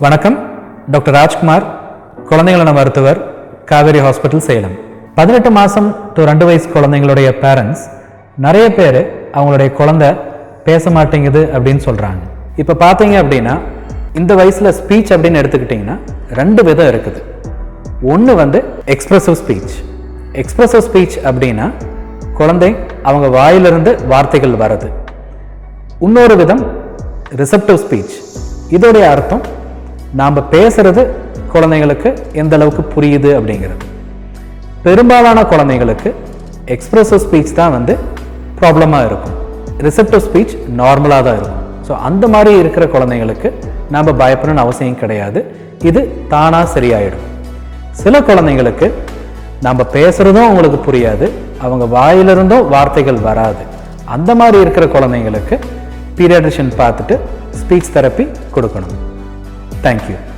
வணக்கம். டாக்டர் ராஜ்குமார் குழந்தைகள் மருத்துவர் காவேரி ஹாஸ்பிட்டல் சேலம். பதினெட்டு மாதம் டு ரெண்டு வயசு குழந்தைங்களுடைய பேரண்ட்ஸ் நிறைய பேர் அவங்களுடைய குழந்தை பேச மாட்டேங்குது அப்படின்னு சொல்கிறாங்க இப்போ பார்த்தீங்க அப்படின்னா இந்த வயசில் ஸ்பீச் அப்படின்னு எடுத்துக்கிட்டிங்கன்னா ரெண்டு விதம் இருக்குது. ஒன்று வந்து எக்ஸ்ப்ரெசிவ் ஸ்பீச் எக்ஸ்ப்ரெசிவ் ஸ்பீச் அப்படின்னா குழந்தை அவங்க வாயிலிருந்து வார்த்தைகள் வருது இன்னொரு விதம் ரிசப்டிவ் ஸ்பீச் இதோடைய அர்த்தம் நாம் பேசுறது குழந்தைங்களுக்கு எந்த அளவுக்கு புரியுது அப்படிங்கிறது. பெரும்பாலான குழந்தைங்களுக்கு எக்ஸ்பிரசிவ் ஸ்பீச் தான் வந்து ப்ராப்ளமாக இருக்கும். ரிசப்டிவ் ஸ்பீச் நார்மலாக தான் இருக்கும். ஸோ அந்த மாதிரி இருக்கிற குழந்தைங்களுக்கு நாம் பயப்படணும்னு அவசியம் கிடையாது. இது தானாக சரியாயிடும். சில குழந்தைங்களுக்கு நம்ம பேசுகிறதும் அவங்களுக்கு புரியாது. அவங்க வாயிலிருந்தும் வார்த்தைகள் வராது. அந்த மாதிரி இருக்கிற குழந்தைங்களுக்கு பீரியாட்ரிஷியன் பார்த்துட்டு ஸ்பீச் தெரப்பி கொடுக்கணும். Thank you.